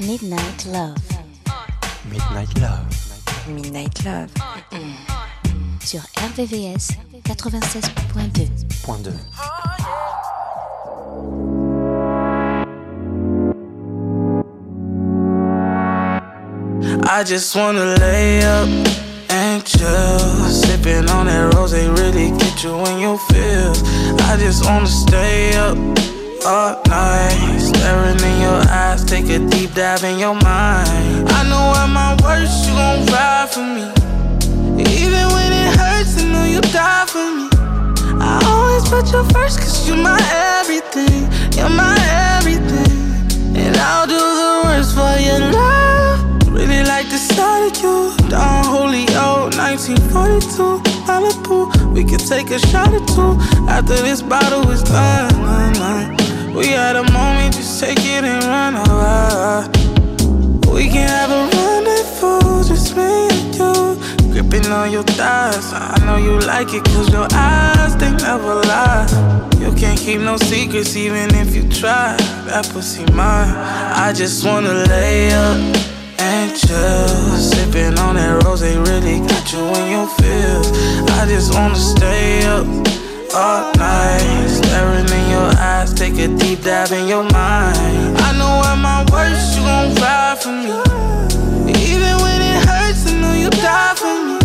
Midnight Love. Midnight Love. Midnight Love. Sur RVVS 96.2. Point 2. I just wanna lay up and chill. Sipping on that rose, they really get you in your feels. I just wanna stay up all night. Staring in your eyes, take a deep dive in your mind. I know at my worst, you gon' ride for me. Even when it hurts, I know you die for me. I always put you first, cause you're my everything. You're my everything. And I'll do the worst for your love. Really like the sight of you. Julio, 1942, Malibu. We could take a shot or two after this bottle is done. We had a moment, just take it and run away. We can have a rendezvous, just me and you. Gripping on your thighs, I know you like it, cause your eyes, they never lie. You can't keep no secrets, even if you try. That pussy mine. I just wanna lay up chill. Sipping on that rose, they really got you in your feels. I just wanna stay up all night. Staring in your eyes, take a deep dive in your mind. I know at my worst, you gon' ride for me. Even when it hurts, I know you die for me.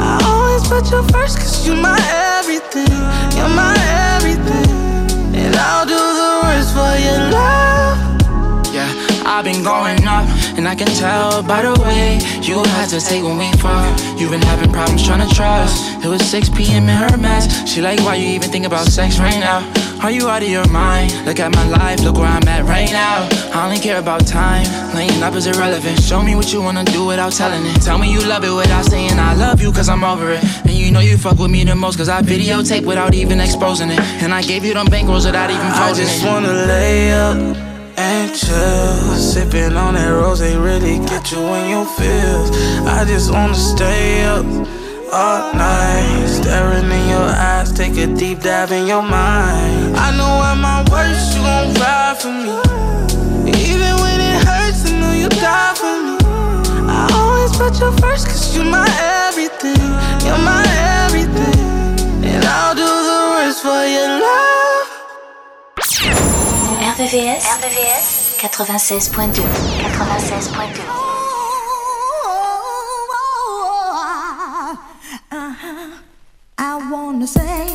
I always put you first, cause you're my everything. You're my everything. And I'll do the worst for your love. Yeah, I've been going up, and I can tell by the way you hesitate when we fuck. You've been having problems trying to trust. It was 6 p.m. in her mess. She like, why you even think about sex right now? Are you out of your mind? Look at my life, look where I'm at right now. I only care about time, laying up is irrelevant. Show me what you wanna do without telling it. Tell me you love it without saying I love you, cause I'm over it. And you know you fuck with me the most, cause I videotape without even exposing it. And I gave you them bankrolls without even I folding just it. wanna lay up and chill. Sipping on that rose, they really get you in your feels. I just wanna stay up all night. Staring in your eyes, take a deep dive in your mind. I know at my worst, you gon' ride for me. Even when it hurts, I know you die for me. I always put you first, cause you're my everything. You're my everything. And I'll do the worst for your love. RVVS. RVVS 96.2. 96.2. I wanna say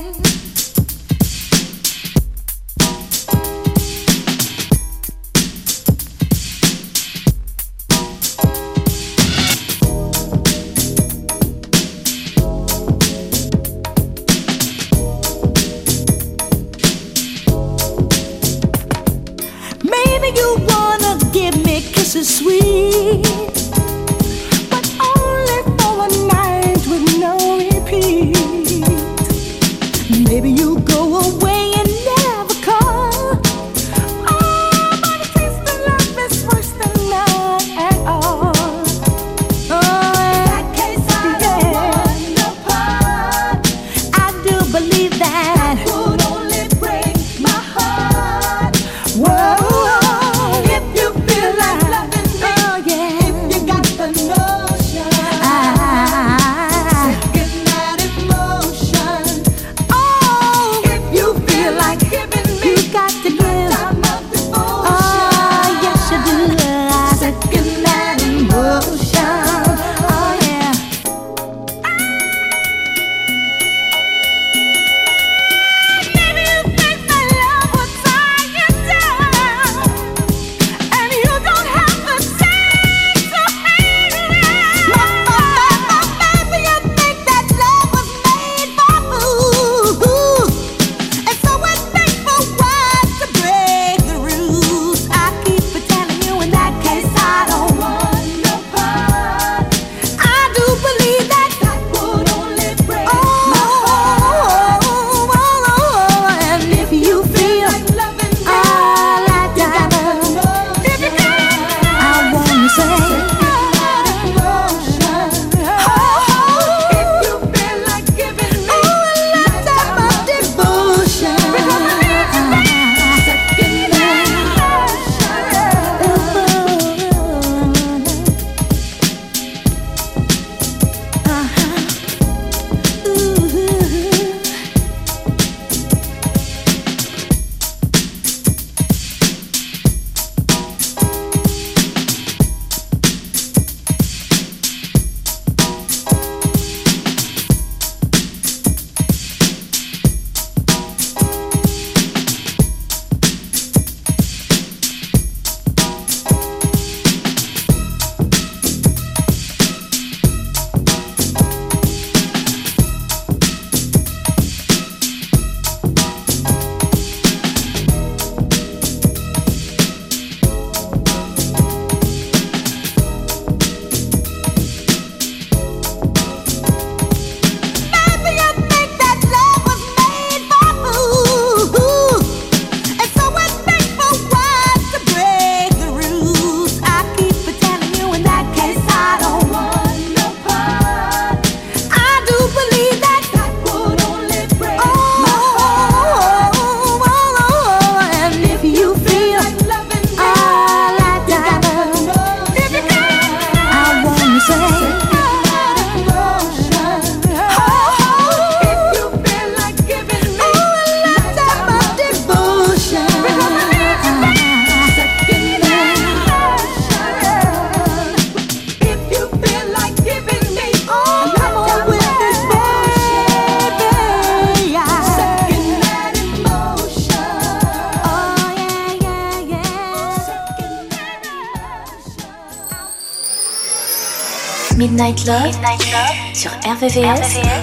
sur RVVS,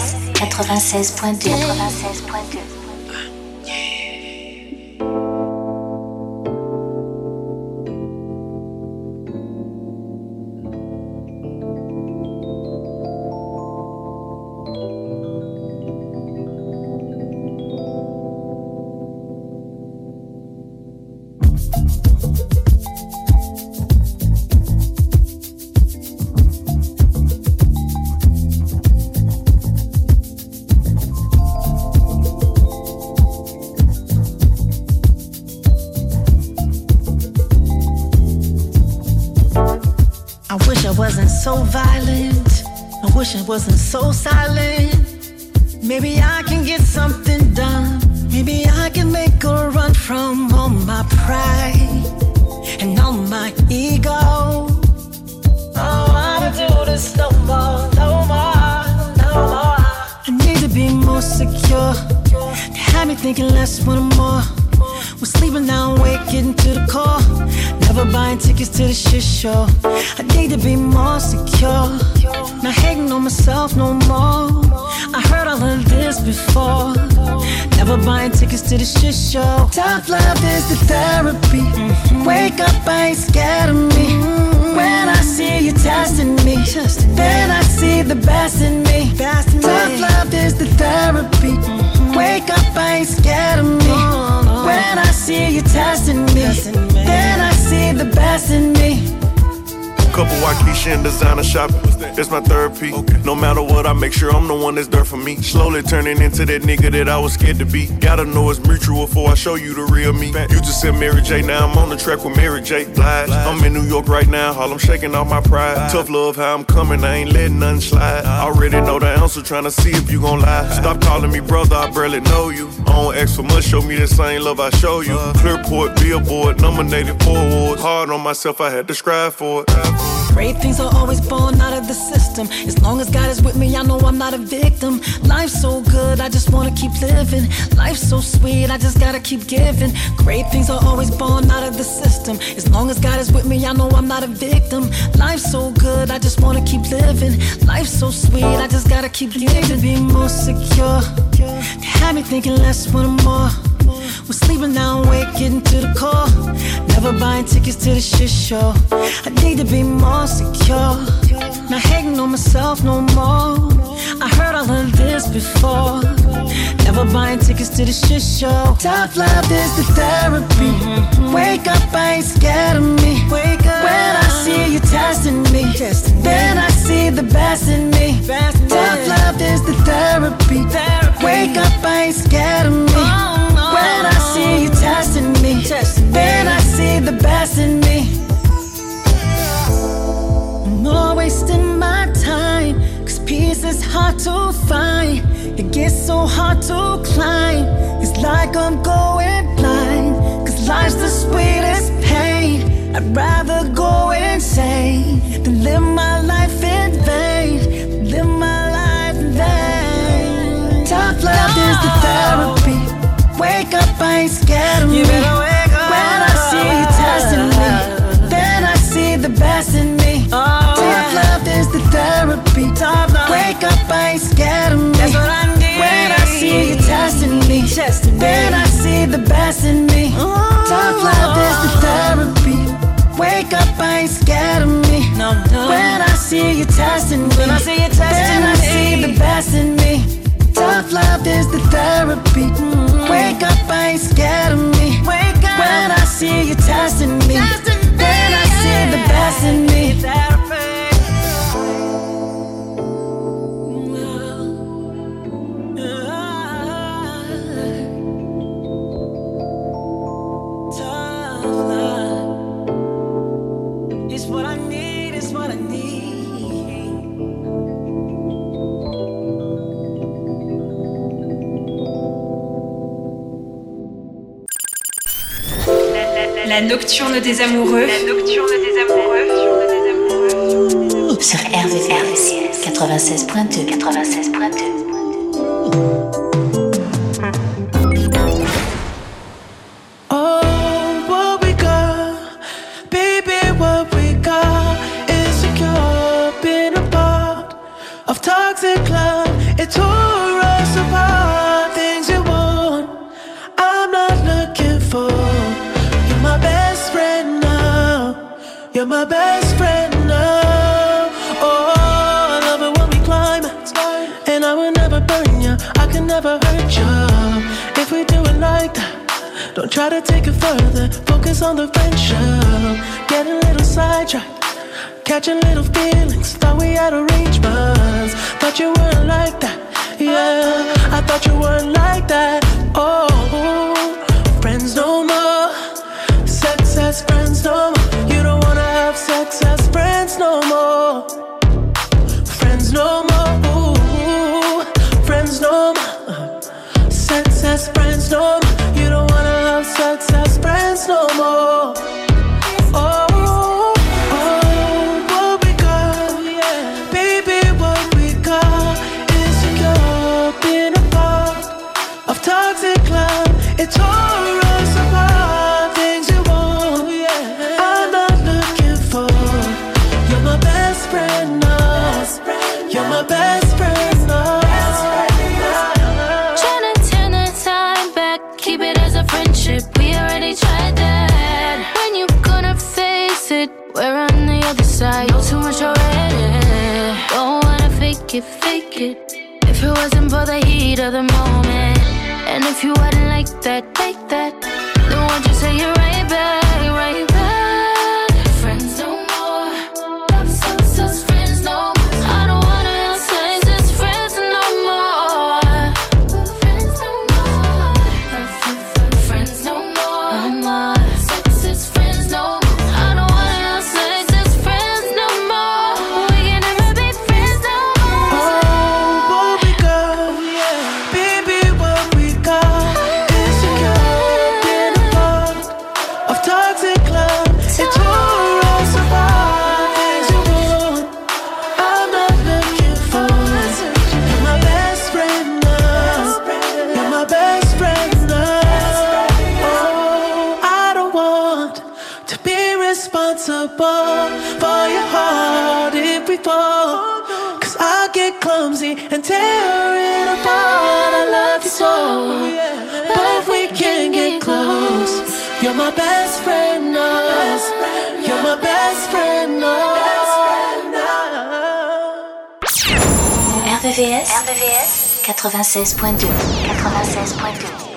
wasn't so violent. I wish I wasn't so silent. Maybe I can get something done. Maybe I can make a run from all my pride and all my ego. Oh, I don't do this no more, no more, no more. I need to be more secure. They had me thinking less, one more. We're sleeping now, waking to the core. Never buying tickets to the shit show. I need to be more secure. Not hating on myself no more. I heard all of this before. Never buying tickets to the shit show. Tough love is the therapy. Mm-hmm. Wake up, I ain't scared of me. Mm-hmm. When I see you testing me, then I see the best in me. Tough love is the therapy. Mm-hmm. Wake up, I ain't scared of me. When I see you testing me, see the best in me. Couple Waikisha and designer shopping. It's my therapy. Okay. No matter what, I make sure I'm the one that's there for me. Slowly turning into that nigga that I was scared to be. Gotta know it's mutual before I show you the real me. You just said Mary J, now I'm on the track with Mary J. Blige. I'm in New York right now, Harlem shaking off my pride. Tough love, how I'm coming, I ain't letting nothing slide. Already know the answer, trying to see if you gon' lie. Stop calling me brother, I barely know you. I don't ask for much, show me the same love I show you. Clearport, billboard, nominated for awards. Hard on myself, I had to strive for it. Great things are always born out of the system. As long as God is with me, I know I'm not a victim. Life's so good, I just wanna keep living. Life's so sweet, I just gotta keep giving. Great things are always born out of the system. As long as God is with me, I know I'm not a victim. Life's so good, I just wanna keep living. Life's so sweet, I just gotta keep giving. To be more secure. They had me thinking less, wanting more. We're sleeping now, waking to the core. Never buying tickets to the shit show. I need to be more secure. Not hating on myself no more. I heard all of this before. Never buying tickets to the shit show. Tough love is the therapy. Wake up, I ain't scared of me. Wake up. When I see you testing me, then I see the best in me. Tough love is the therapy. Wake up, I ain't scared of me. When I see you testing me, then I see the best in me. I'm wasting my time, cause peace is hard to find. It gets so hard to climb. It's like I'm going blind, cause life's the sweetest pain. I'd rather go insane than live my life in vain. Live my life in vain. Tough love is the therapy. Wake up, I ain't scared of me. When I see you testing me, then I see the best in therapy. Wake up, I ain't scared of me. When I see you testing me, then I see the best in me. Tough love is the therapy. Wake up, I ain't scared of me. When I see you testing me, then I see the best in me. Tough love is the therapy. Mm-hmm. Wake up, I ain't scared of me. Wake up. When I see you testing me, testing then I see the best in me. Nocturne des amoureux. La nocturne des amoureux. Sur RVRVCS 96.2 96.2 You're my best friend now. Trying to turn the time back, keep it as a friendship. We already tried that. When you gonna face it? We're on the other side. Know too much already. Don't wanna fake it, fake it. If it wasn't for the heat of the moment, and if you hadn't like that, baby. my best friend. You're my best friend 96.2 96.2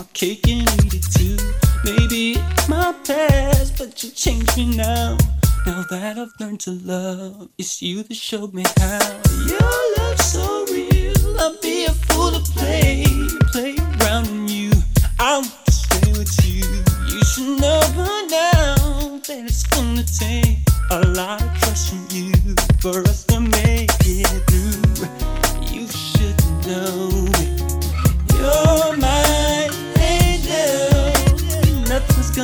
my cake and eat it too. Maybe it's my past, but you changed me now. Now that I've learned to love, it's you that showed me how. Your love's so real, I'd be a fool to play, play around in you. I want to stay with you. You should know by now that it's gonna take a lot of trust in you for us to make it through. You should know you're my.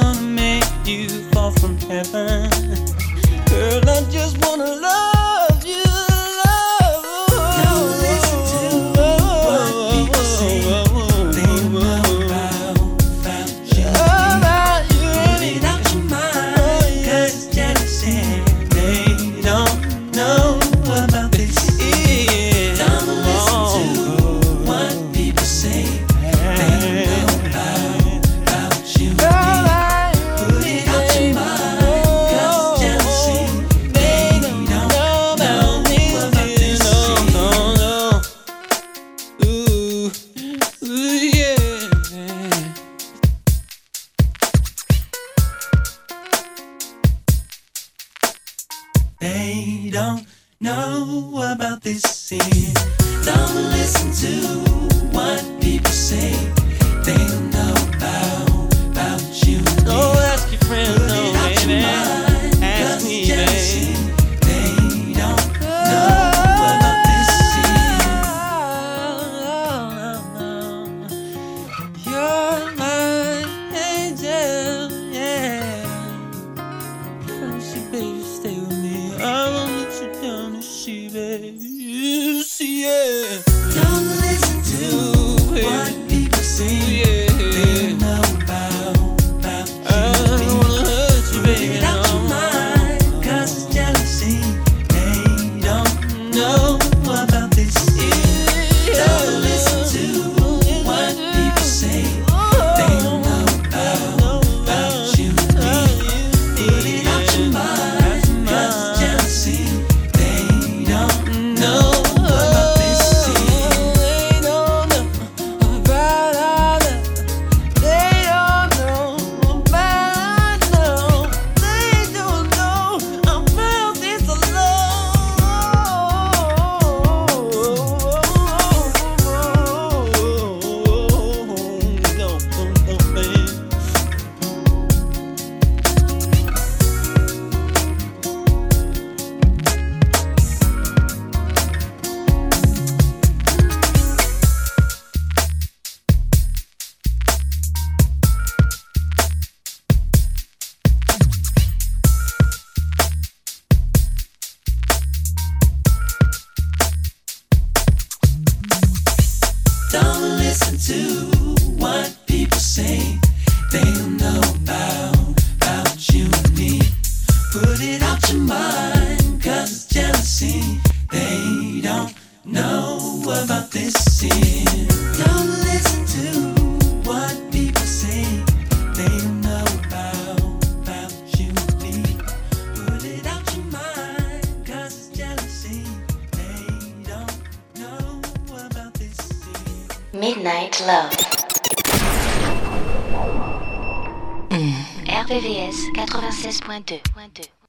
gonna make you fall from heaven. Girl, I just wanna love. down to see, baby. You see, yeah. Hmm. RVVS 96.2.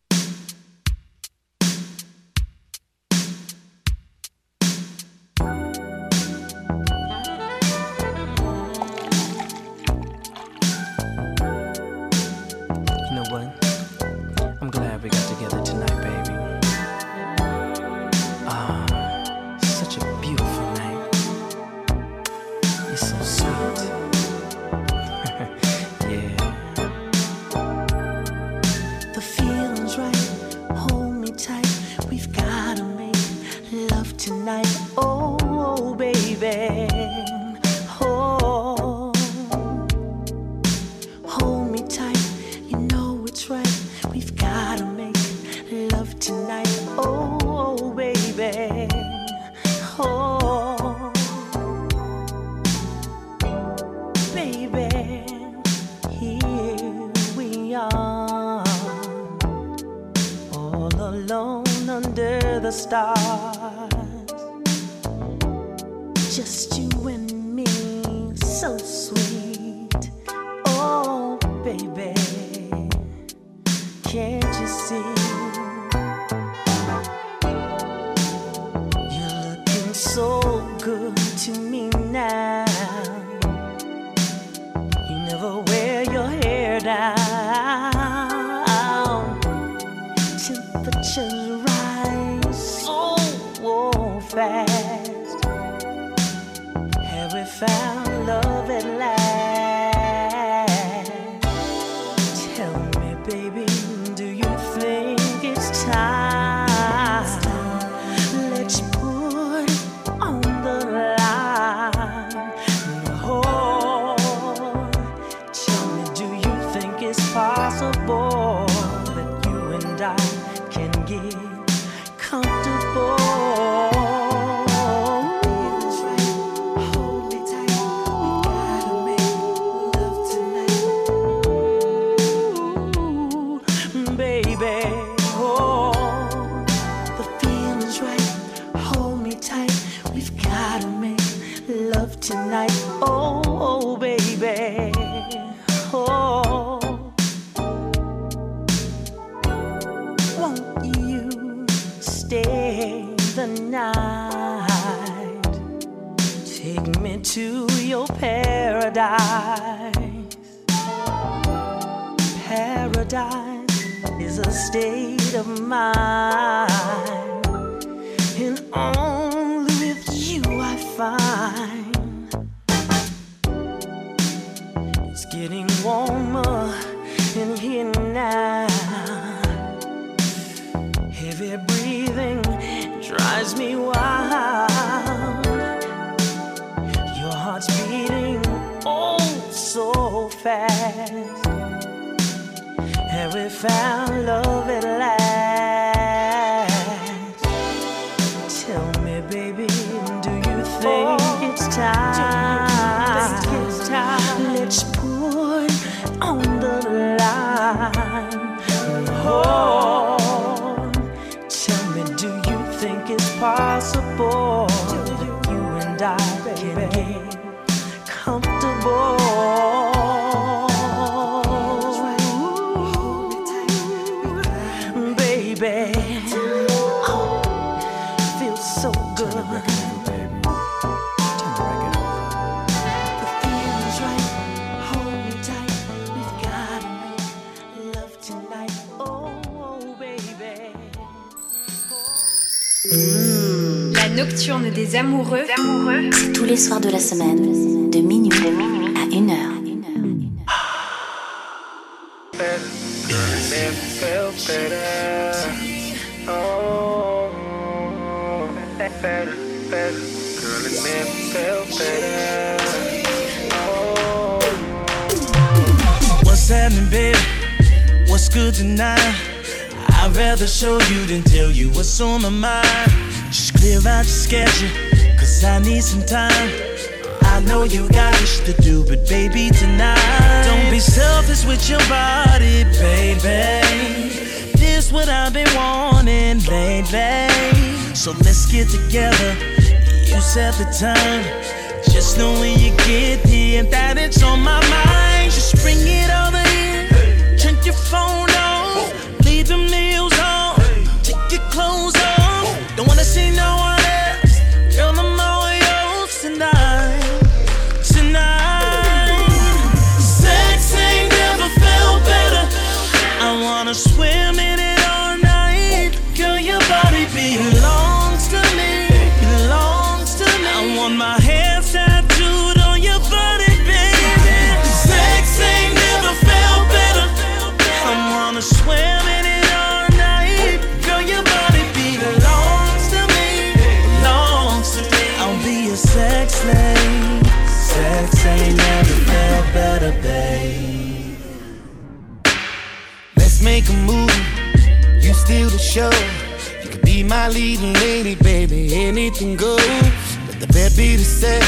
journée des amoureux, c'est tous les soirs de la semaine, de minuit, de minuit à 1h. What's happening, baby? What's good tonight? I'd rather show you than tell you what's on my mind. Just clear out your schedule, cause I need some time. I know you got shit to do, but baby, tonight. Don't be selfish with your body, baby. This what I've been wanting lately. So let's get together. You set the time. Just know when you get here that it's on my mind. Just bring it over here. Turn your phone off. Leave the meals. steal the show. You could be my leading lady, baby. Anything goes. Let the bed be the set.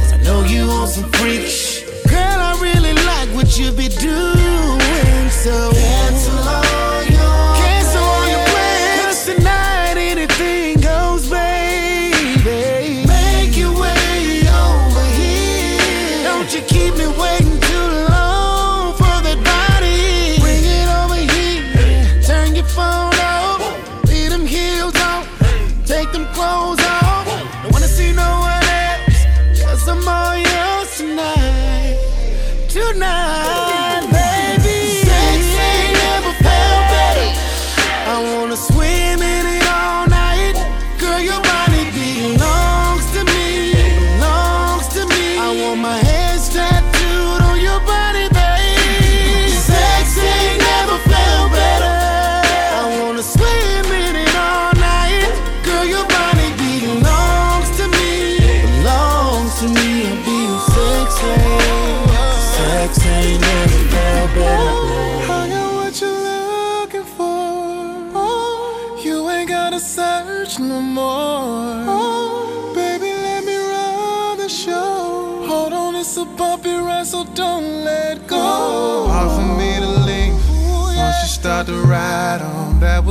Cause I know you want some freaks. Girl, I really like what you be doing. So dance along.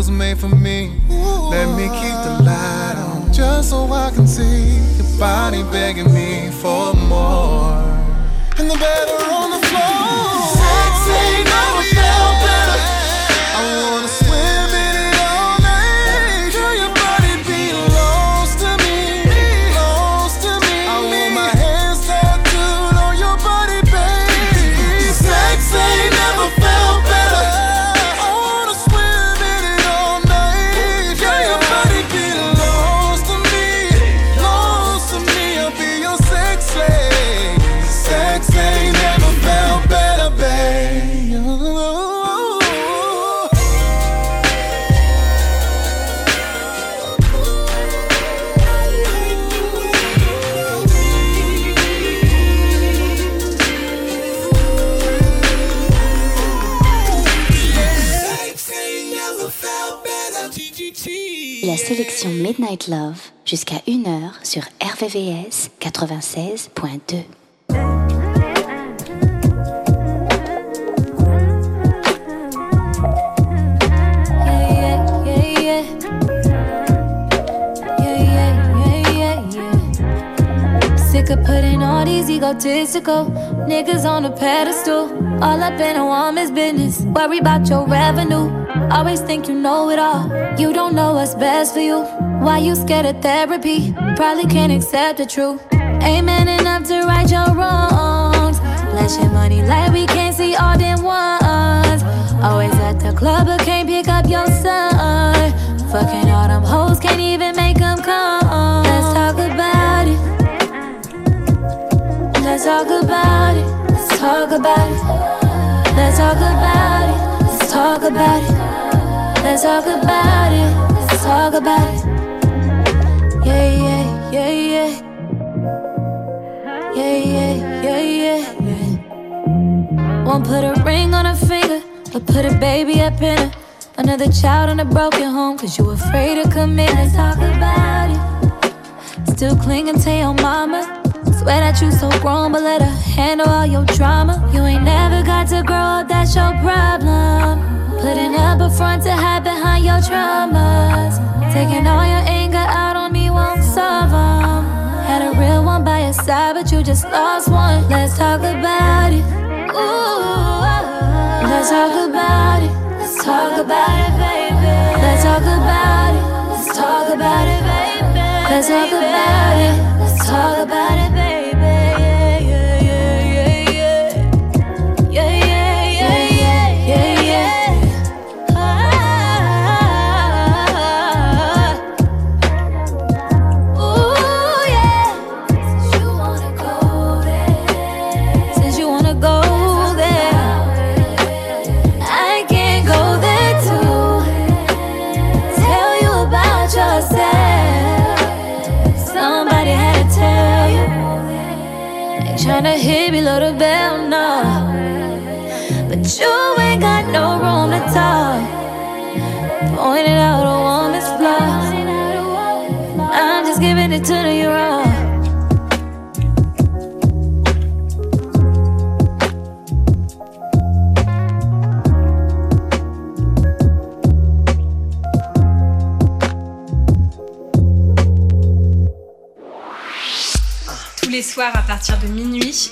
Was made for me. Let me keep the light on, just so I can see your body begging me for more. And the better Love jusqu'à 1h sur RVVS 96.2. yeah, yeah, yeah. Yeah, yeah, yeah, yeah, yeah. Sick of putting all these egotistical niggas on a pedestal. All up in a woman's business. Worry about your revenue. Always think you know it all. You don't know what's best for you. Why you scared of therapy? Probably can't accept the truth. Ain't man enough to right your wrongs. Flashing money like we can't see all them ones. Always at the club, but can't pick up your son. Fucking all them hoes, can't even make them come. Let's talk about it. Let's talk about it. Let's talk about it. Let's talk about it. Let's talk about it. Let's talk about it. Won't put a ring on her finger, but put a baby up in her. Another child in a broken home, cause you afraid to commit. Let's talk about it. Still clinging to your mama. Swear that you so grown, but let her handle all your drama. You ain't never got to grow up, that's your problem. Putting up a front to hide behind your traumas. Taking all your anger out on me won't solve 'em. Had a real one by your side, but you just lost one. Let's talk about it. Let's talk about it. Let's talk about it, baby. Let's talk about it. Let's talk about it, baby. Let's talk about it. Let's talk about it, Tous les soirs à partir de minuit,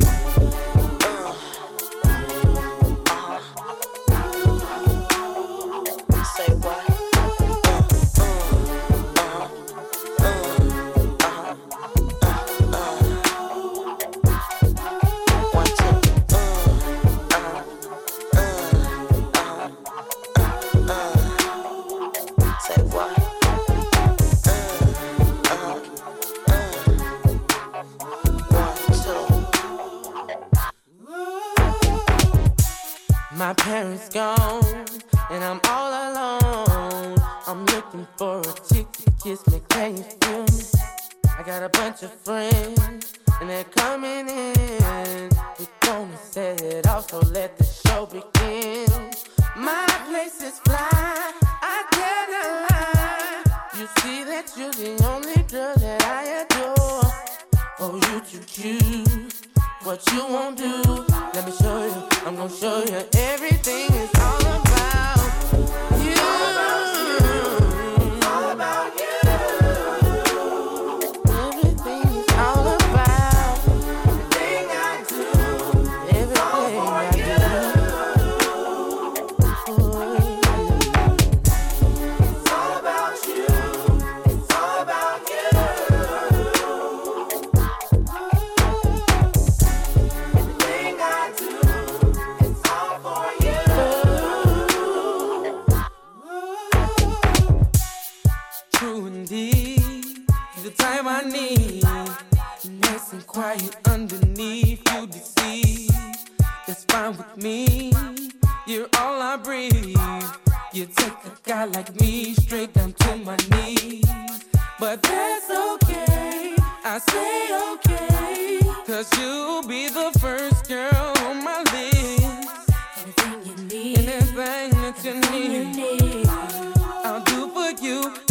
the time I need. Nice and quiet underneath, you deceive. That's fine with me. You're all I breathe. You take a guy like me straight down to my knees. But that's okay. I say okay. Cause you'll be the first girl on my list. Anything you need. Anything that you need. I'll do for you.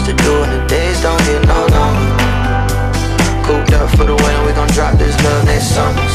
much to do and the days don't get no longer. Cooped up for the winter, we gon' drop this love next summer.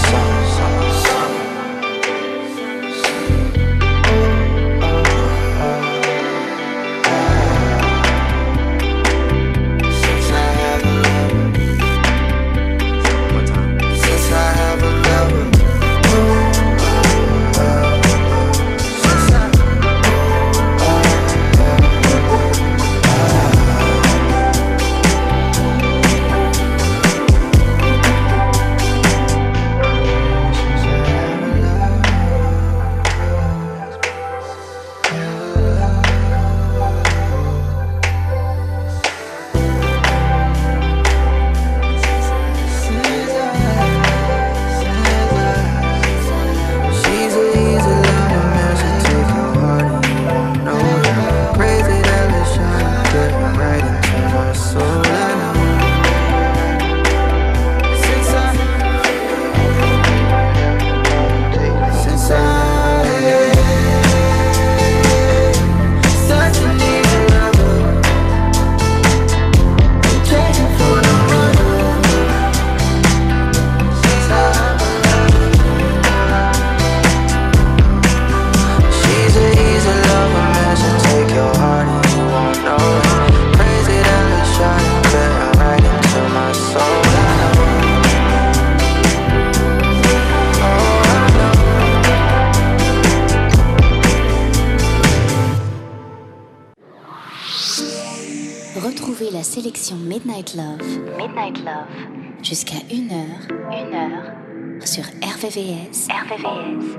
sur RVVS, RVVS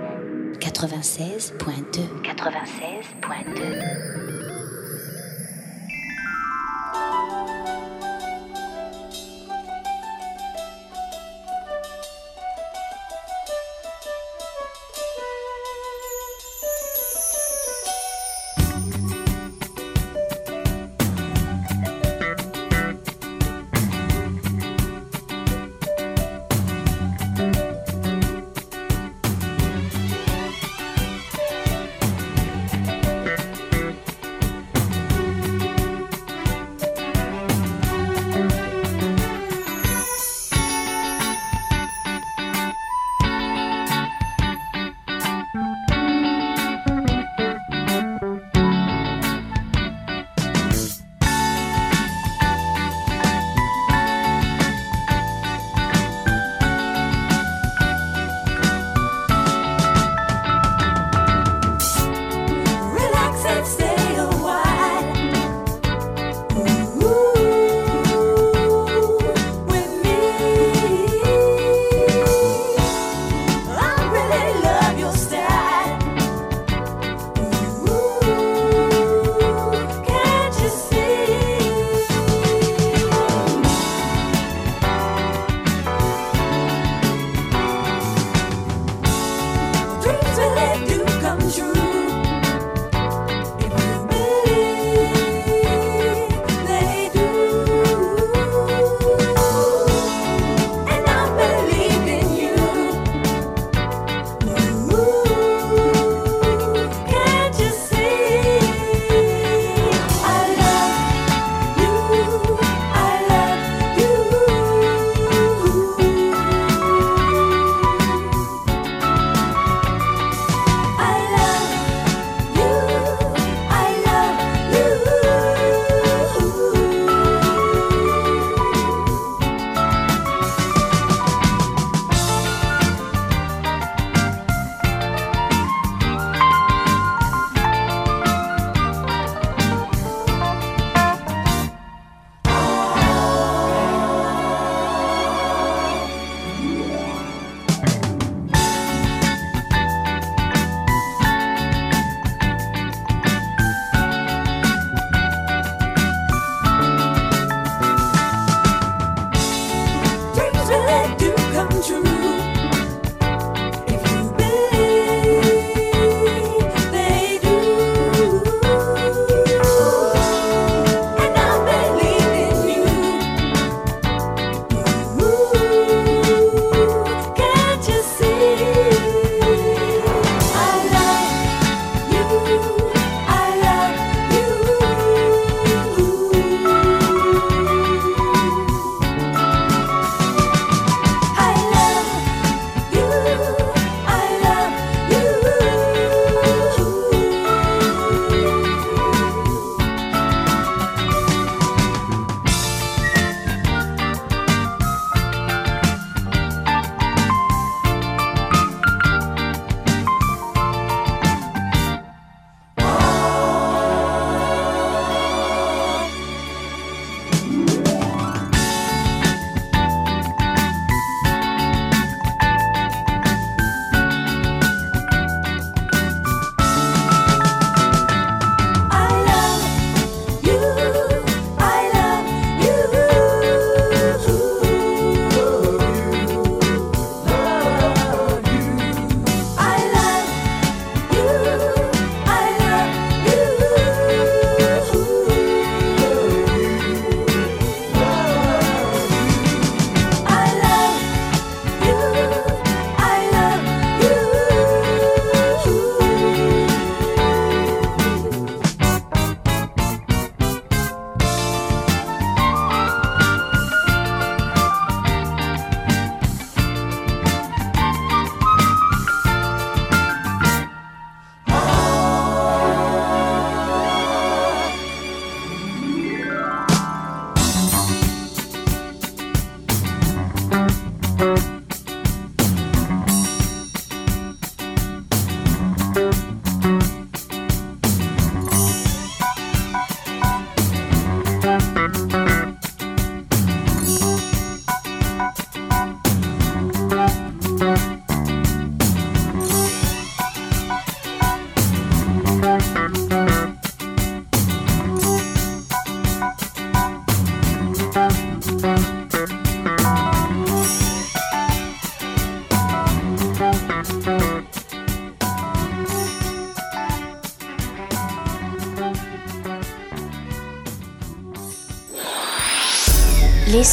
96.2 96.2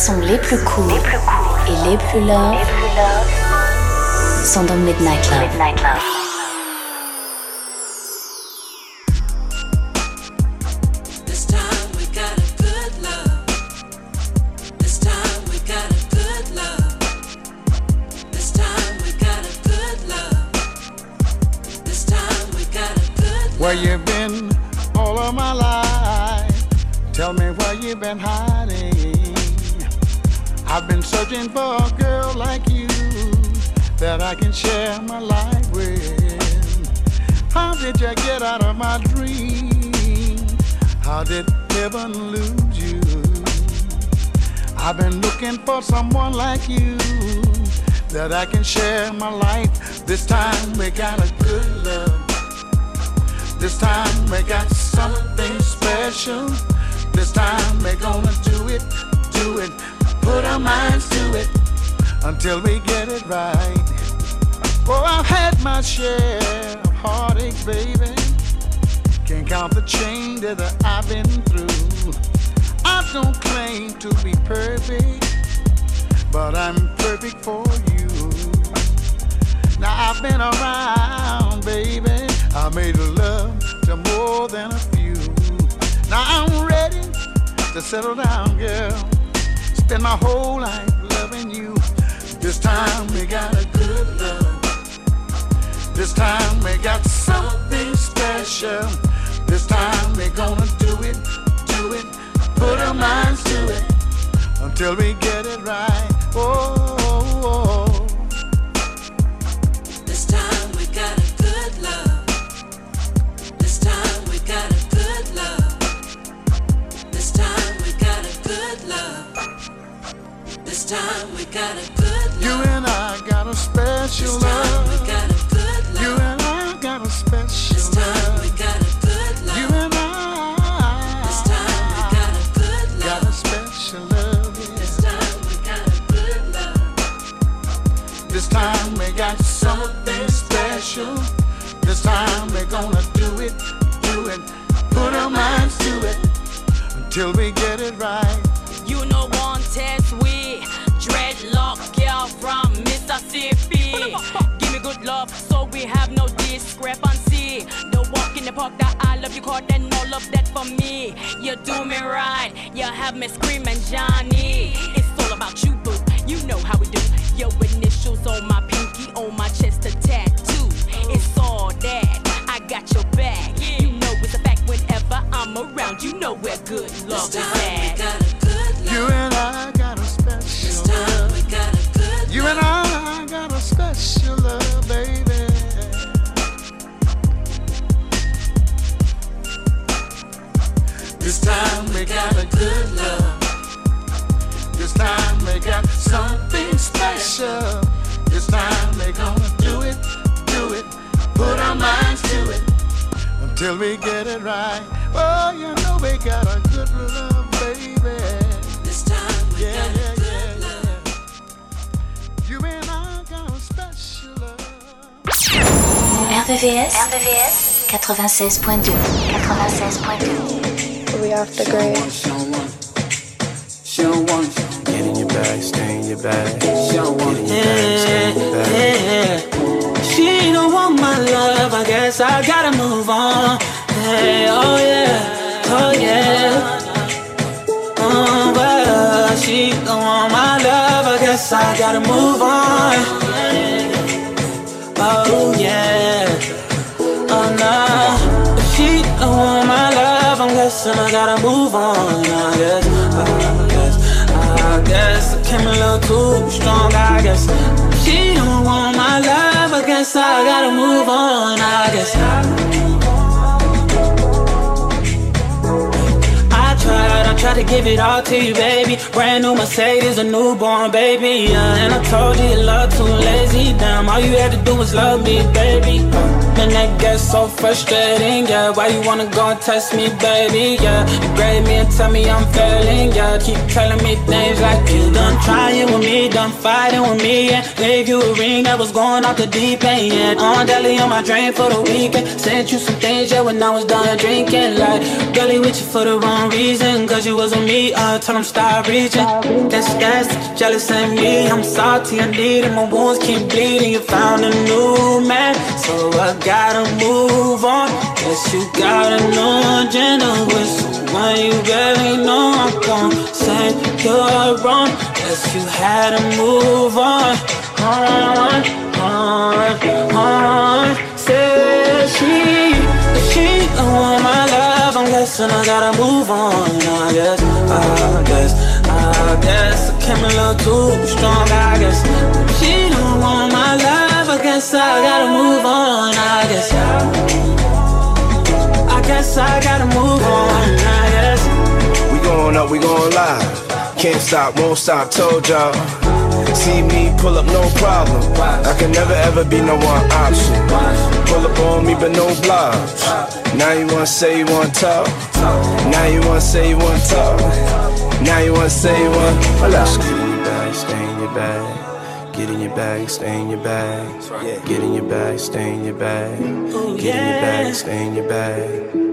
sons les plus courts et les plus love sont dans Midnight Love. This looking for someone like you that I can share my life. This time we got a good love. This time we got something special. This time we're gonna do it, do it, put our minds to it until we get it right. Oh, I've had my share of heartache, baby. Can't count the chain that I've been through. I don't claim to be perfect, but I'm perfect for you. Now I've been around, baby. I made love to more than a few. Now I'm ready to settle down, girl. Spend my whole life loving you. This time we got a good love. This time we got something special. This time we're gonna do it, do it, put our minds to it until we get it right. Oh, oh, oh. This time we got a good love. This time we 96.2 96.2 We off the grid. She don't want it. Get in your bag, stay in your bag. She don't want it. Get in your bag, stay in your bag. Yeah. She don't want my love, I guess I gotta move on. Hey, oh yeah, oh yeah. Uh, oh, well, she don't want my love, I guess I gotta move on. Move on. I guess, I guess, I guess I came a little too strong. I guess she don't want my love, I guess I gotta move on. I guess. Tried to give it all to you, baby. Brand new Mercedes, a newborn baby. Yeah, and I told you your love too lazy. Damn, all you had to do was love me, baby. And that gets so frustrating, yeah. Why you wanna go and test me, baby? Yeah, you me and tell me I'm failing, yeah. Keep telling me things like you done trying with me, done fighting with me, yeah. Gave you a ring that was going off the deep end, yeah. On daily on my drain for the weekend. Sent you some things, yeah, when I was done drinking, like girlie with you for the wrong reason, cause you wasn't me. Uh, tell them stop reaching. That's jealous of me. I'm salty, I need it. My wounds keep bleeding. You found a new man, so I gotta move on. Guess you got a new agenda with someone you barely know. I'm gonna say you're wrong. Guess you had to move on. On, on, on. Say she, love. I'm I gotta move on. I guess, I guess, I guess I came a little too strong. I guess she don't want my love. I guess I gotta move on. I guess, I guess I gotta move on. I guess. We going up, we going live. Can't stop, won't stop, told y'all. See me pull up, no problem. I can never ever be no one option. Pull up on me, but no blocks. Now you wanna say you wanna talk. Now you wanna say you wanna talk. Now you wanna say you wanna. Hold up. Get in your bag, stay in your bag. Get in your bag, stay in your bag. Get in your bag, stay in your bag. Get in your bag, stay in your bag.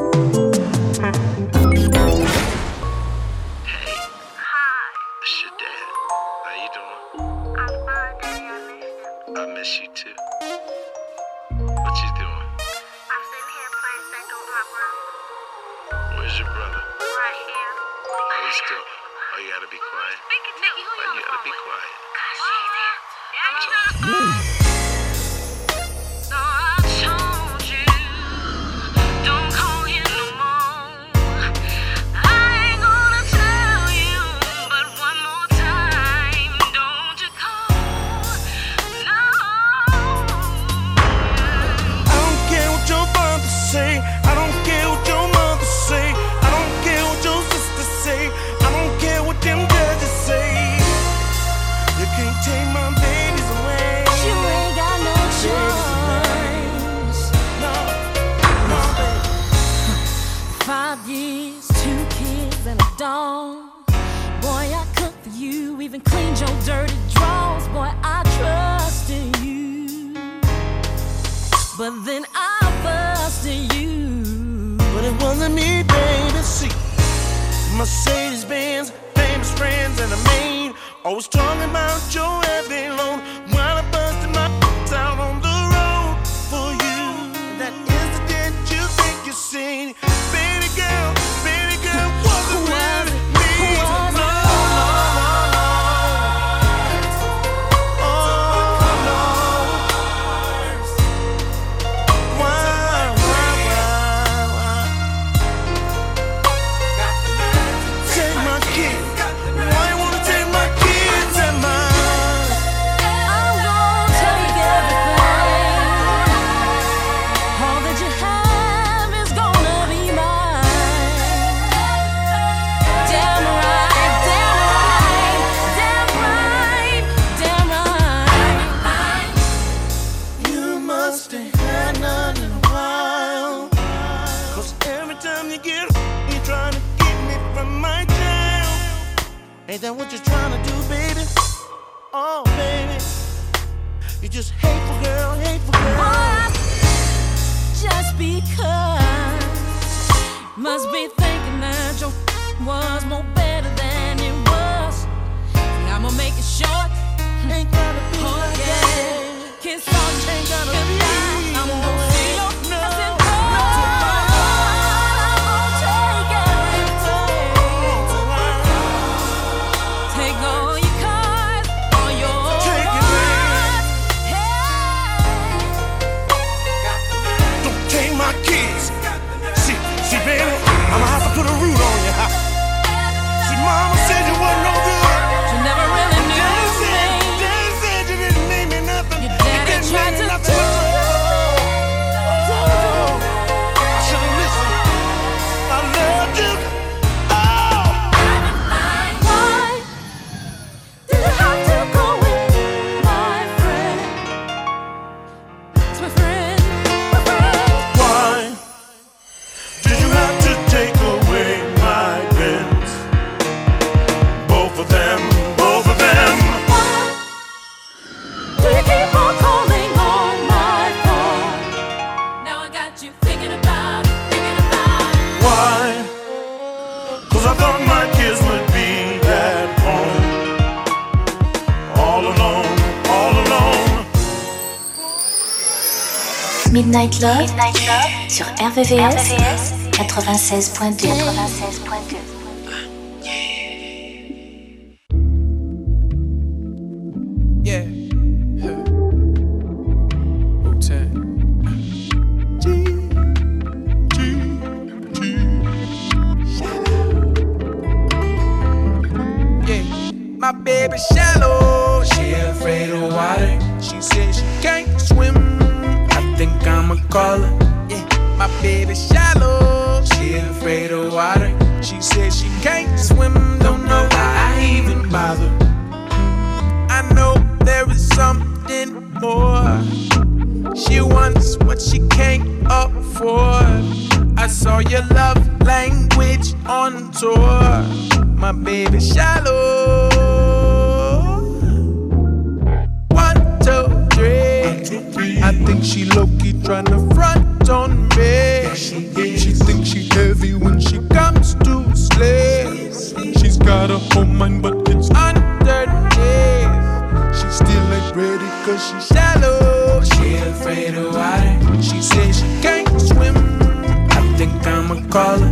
main. Always talking about your That what you're trying to do, baby? Oh, baby. You just hateful girl, hateful girl. Just because must be Night Love, sur RVVS 96.2. 96 cause she's shallow. She afraid of water. She says she can't swim. I think I'ma call her.